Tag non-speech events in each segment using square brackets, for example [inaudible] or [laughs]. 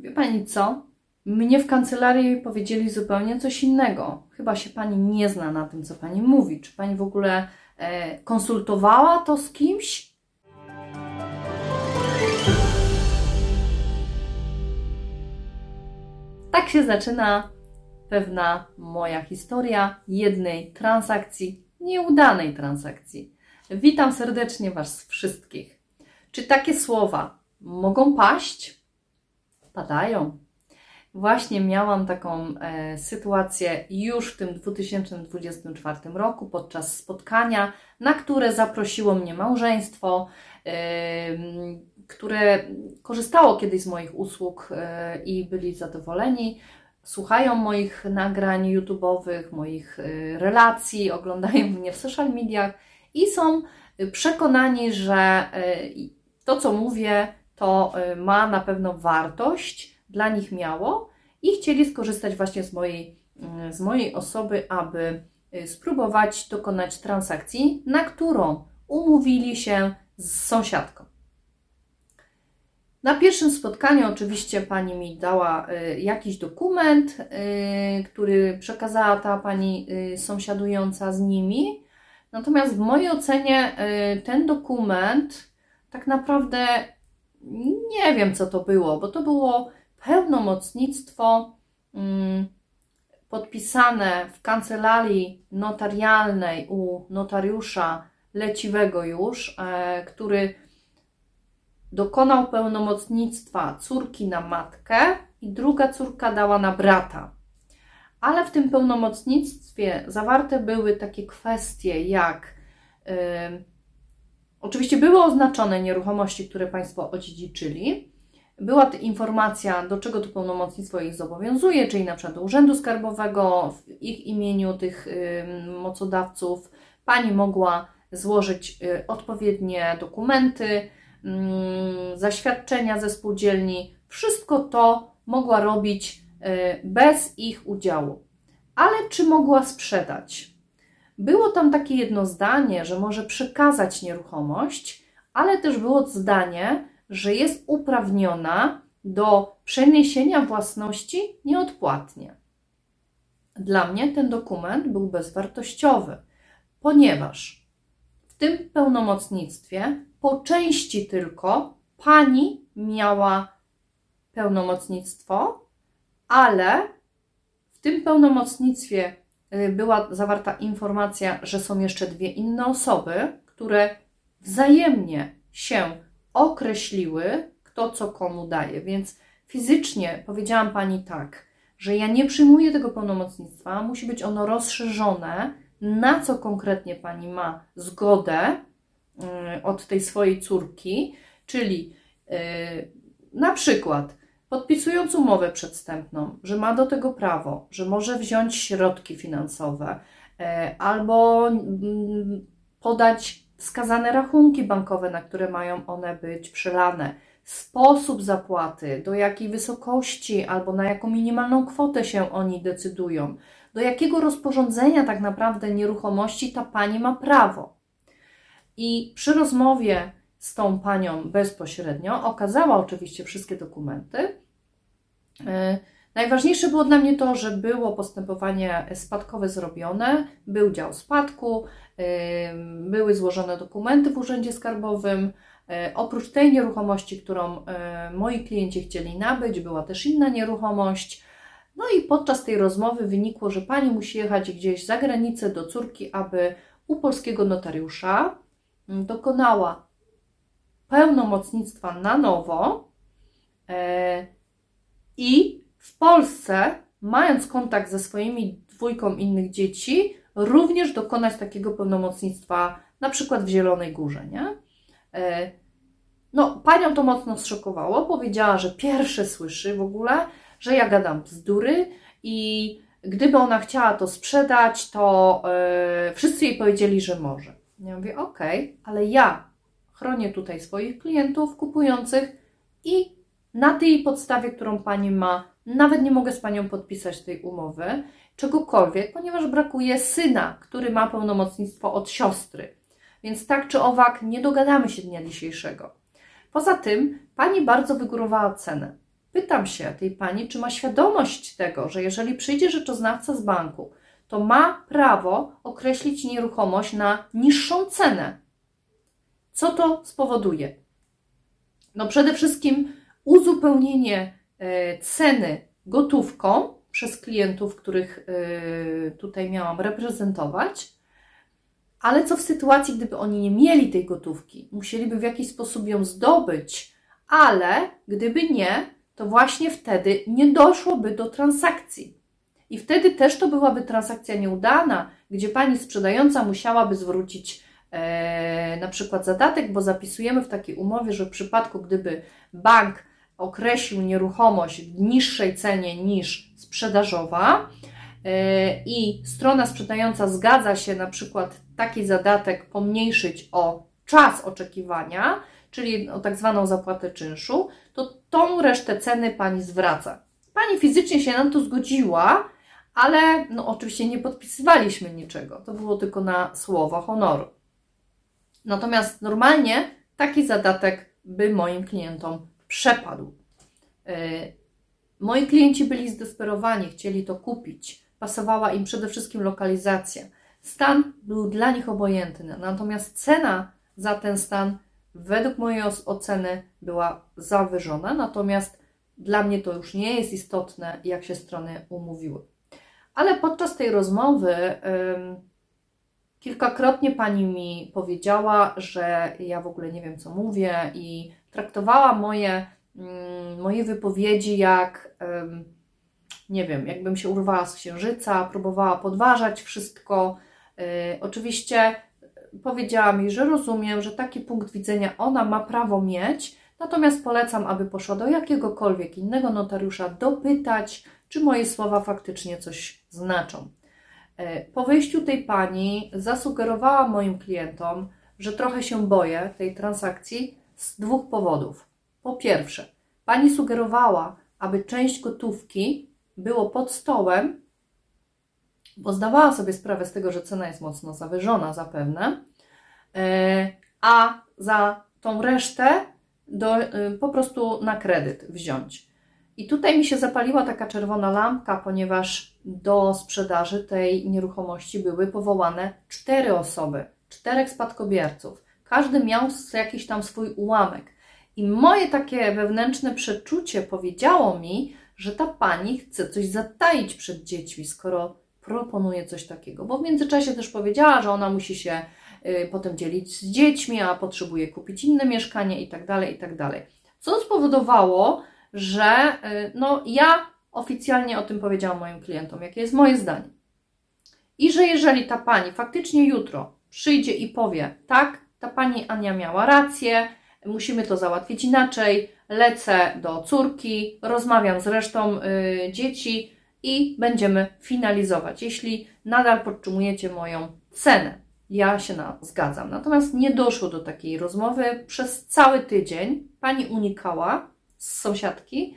Wie pani co? Mnie w kancelarii powiedzieli zupełnie coś innego. Chyba się pani nie zna na tym, co pani mówi. Czy pani w ogóle e, konsultowała to z kimś? Tak się zaczyna pewna moja historia jednej transakcji, nieudanej transakcji. Witam serdecznie Was wszystkich. Czy takie słowa mogą paść? Padają. Właśnie miałam taką e, sytuację już w tym 2024 roku podczas spotkania, na które zaprosiło mnie małżeństwo, e, które korzystało kiedyś z moich usług e, i byli zadowoleni. Słuchają moich nagrań YouTube'owych, moich e, relacji, [laughs] oglądają mnie w social mediach i są przekonani, że e, to, co mówię, to e, ma na pewno wartość, dla nich miało i chcieli skorzystać właśnie z mojej, mm, z mojej osoby, aby e, spróbować dokonać transakcji, na którą umówili się z sąsiadką. Na pierwszym spotkaniu oczywiście pani mi dała jakiś dokument, który przekazała ta pani sąsiadująca z nimi. Natomiast w mojej ocenie ten dokument tak naprawdę nie wiem, co to było, bo to było pełnomocnictwo mm, podpisane w kancelarii notarialnej u notariusza leciwego już, e, który dokonał pełnomocnictwa córki na matkę i druga córka dała na brata. Ale w tym pełnomocnictwie zawarte były takie kwestie jak Oczywiście były oznaczone nieruchomości, które Państwo odziedziczyli. Była informacja, do czego to pełnomocnictwo ich zobowiązuje, czyli na przykład do Urzędu Skarbowego w ich imieniu tych mocodawców. Pani mogła złożyć y, odpowiednie dokumenty, zaświadczenia ze spółdzielni. Wszystko to mogła robić y, bez ich udziału. Ale czy mogła sprzedać? Było tam takie jedno zdanie, że może przekazać nieruchomość, ale też było zdanie, że jest uprawniona do przeniesienia własności nieodpłatnie. Dla mnie ten dokument był bezwartościowy, ponieważ w tym pełnomocnictwie po części tylko pani miała pełnomocnictwo, ale w tym pełnomocnictwie była zawarta informacja, że są jeszcze dwie inne osoby, które wzajemnie się określiły, kto co komu daje. Więc fizycznie powiedziałam pani tak, że ja nie przyjmuję tego pełnomocnictwa, musi być ono rozszerzone, na co konkretnie pani ma zgodę y, od tej swojej córki, czyli y, na przykład podpisując umowę przedstępną, że ma do tego prawo, że może wziąć środki finansowe e, albo mm, podać wskazane rachunki bankowe, na które mają one być przelane, sposób zapłaty, do jakiej wysokości albo na jaką minimalną kwotę się oni decydują, do jakiego rozporządzenia tak naprawdę nieruchomości ta pani ma prawo. I przy rozmowie z tą panią bezpośrednio, okazała oczywiście wszystkie dokumenty. E, najważniejsze było dla mnie to, że było postępowanie spadkowe zrobione, był dział spadku, e, były złożone dokumenty w Urzędzie Skarbowym. E, oprócz tej nieruchomości, którą moi klienci chcieli nabyć, była też inna nieruchomość. No i podczas tej rozmowy wynikło, że pani musi jechać gdzieś za granicę do córki, aby u polskiego notariusza dokonała pełnomocnictwa na nowo e, i w Polsce, mając kontakt ze swoimi dwójką innych dzieci, również dokonać takiego pełnomocnictwa, na przykład w Zielonej Górze, nie? E, no, panią to mocno zszokowało. Powiedziała, że pierwsze słyszy w ogóle, że ja gadam bzdury i gdyby ona chciała to sprzedać, to yy, wszyscy jej powiedzieli, że może. Ja mówię, okej, okay, ale ja Chronię tutaj swoich klientów kupujących i na tej podstawie, którą Pani ma, nawet nie mogę z Panią podpisać tej umowy, czegokolwiek, ponieważ brakuje syna, który ma pełnomocnictwo od siostry. Więc tak czy owak nie dogadamy się dnia dzisiejszego. Poza tym Pani bardzo wygórowała cenę. pytam się tej pani, czy ma świadomość tego, że jeżeli przyjdzie rzeczoznawca z banku, to ma prawo określić nieruchomość na niższą cenę. Co to spowoduje? No przede wszystkim uzupełnienie e, ceny gotówką przez klientów, których e, tutaj miałam reprezentować. Ale co w sytuacji, gdyby oni nie mieli tej gotówki? Musieliby w jakiś sposób ją zdobyć, ale gdyby nie, to właśnie wtedy nie doszłoby do transakcji. I wtedy też to byłaby transakcja nieudana, gdzie pani sprzedająca musiałaby zwrócić na przykład zadatek, bo zapisujemy w takiej umowie, że w przypadku, gdyby bank określił nieruchomość w niższej cenie niż sprzedażowa e, i strona sprzedająca zgadza się na przykład taki zadatek pomniejszyć o czas oczekiwania, czyli o tak zwaną zapłatę czynszu, to tą resztę ceny pani zwraca. Pani fizycznie się na to zgodziła, ale no, oczywiście nie podpisywaliśmy niczego. To było tylko na słowo honoru. Natomiast normalnie taki zadatek by moim klientom przepadł. Yy, moi klienci byli zdesperowani, chcieli to kupić. Pasowała im przede wszystkim lokalizacja. Stan był dla nich obojętny, natomiast cena za ten stan według mojej oceny była zawyżona, natomiast dla mnie to już nie jest istotne, jak się strony umówiły. Ale podczas tej rozmowy kilkakrotnie pani mi powiedziała, że ja w ogóle nie wiem, co mówię, i traktowała moje, mm, moje wypowiedzi jak nie wiem, jakbym się urwała z księżyca, próbowała podważać wszystko. Y, oczywiście powiedziała mi, że rozumiem, że taki punkt widzenia ona ma prawo mieć, natomiast polecam, aby poszła do jakiegokolwiek innego notariusza dopytać, czy moje słowa faktycznie coś znaczą. E, po wyjściu tej pani zasugerowała moim klientom, że trochę się boję tej transakcji z dwóch powodów. Po pierwsze, pani sugerowała, aby część gotówki było pod stołem, bo zdawała sobie sprawę z tego, że cena jest mocno zawyżona zapewne, e, a za tą resztę do, e, po prostu na kredyt wziąć. I tutaj mi się zapaliła taka czerwona lampka, ponieważ do sprzedaży tej nieruchomości były powołane cztery osoby, czterech spadkobierców. Każdy miał jakiś tam swój ułamek. I moje takie wewnętrzne przeczucie powiedziało mi, że ta pani chce coś zataić przed dziećmi, skoro proponuje coś takiego. Bo w międzyczasie też powiedziała, że ona musi się y, potem dzielić z dziećmi, a potrzebuje kupić inne mieszkanie i tak dalej, i tak dalej. Co spowodowało, że y, no, ja oficjalnie o tym powiedziałam moim klientom, jakie jest moje zdanie. I że jeżeli ta pani faktycznie jutro przyjdzie i powie, tak, ta pani Ania miała rację, musimy to załatwić inaczej, lecę do córki, rozmawiam z resztą y, dzieci i będziemy finalizować. Jeśli nadal podtrzymujecie moją cenę, ja się na, zgadzam. Natomiast nie doszło do takiej rozmowy. Przez cały tydzień pani unikała z sąsiadki.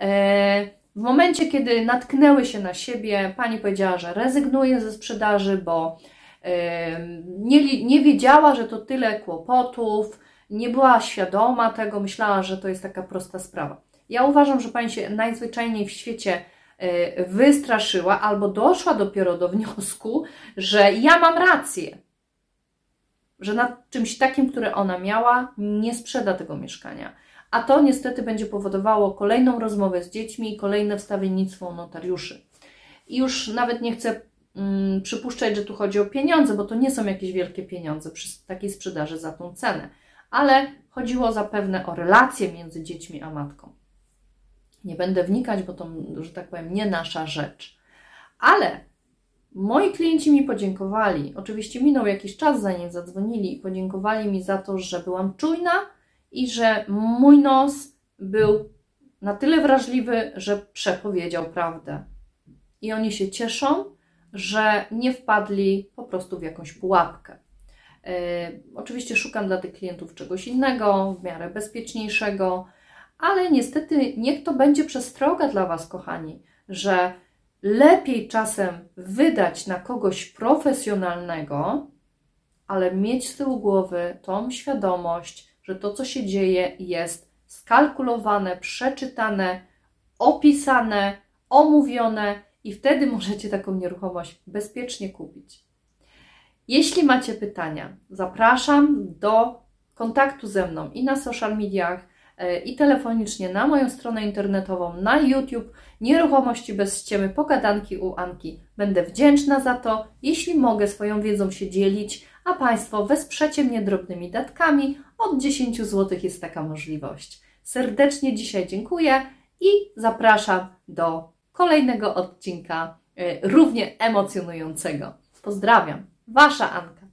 E, w momencie, kiedy natknęły się na siebie, pani powiedziała, że rezygnuje ze sprzedaży, bo e, nie, nie wiedziała, że to tyle kłopotów, nie była świadoma tego, myślała, że to jest taka prosta sprawa. Ja uważam, że pani się najzwyczajniej w świecie e, wystraszyła albo doszła dopiero do wniosku, że ja mam rację, że nad czymś takim, które ona miała, nie sprzeda tego mieszkania a to niestety będzie powodowało kolejną rozmowę z dziećmi i kolejne wstawiennictwo notariuszy. I już nawet nie chcę mm, przypuszczać, że tu chodzi o pieniądze, bo to nie są jakieś wielkie pieniądze przy takiej sprzedaży za tą cenę, ale chodziło zapewne o relacje między dziećmi a matką. Nie będę wnikać, bo to, że tak powiem, nie nasza rzecz. Ale moi klienci mi podziękowali. Oczywiście minął jakiś czas, zanim zadzwonili i podziękowali mi za to, że byłam czujna i że mój nos był na tyle wrażliwy, że przepowiedział prawdę. I oni się cieszą, że nie wpadli po prostu w jakąś pułapkę. Yy, oczywiście szukam dla tych klientów czegoś innego, w miarę bezpieczniejszego, ale niestety niech to będzie przestroga dla Was, kochani, że lepiej czasem wydać na kogoś profesjonalnego, ale mieć z tyłu głowy tą świadomość, że to, co się dzieje, jest skalkulowane, przeczytane opisane, omówione i wtedy możecie taką nieruchomość bezpiecznie kupić. Jeśli macie pytania, zapraszam do kontaktu ze mną i na social mediach, e, i telefonicznie na moją stronę internetową, na YouTube. Nieruchomości bez ściemy, pogadanki u Anki. Będę wdzięczna za to, jeśli mogę swoją wiedzą się dzielić, a Państwo wesprzecie mnie drobnymi datkami. Od 10 zł jest taka możliwość. Serdecznie dzisiaj dziękuję i zapraszam do kolejnego odcinka, e, równie emocjonującego. Pozdrawiam, Wasza Anka.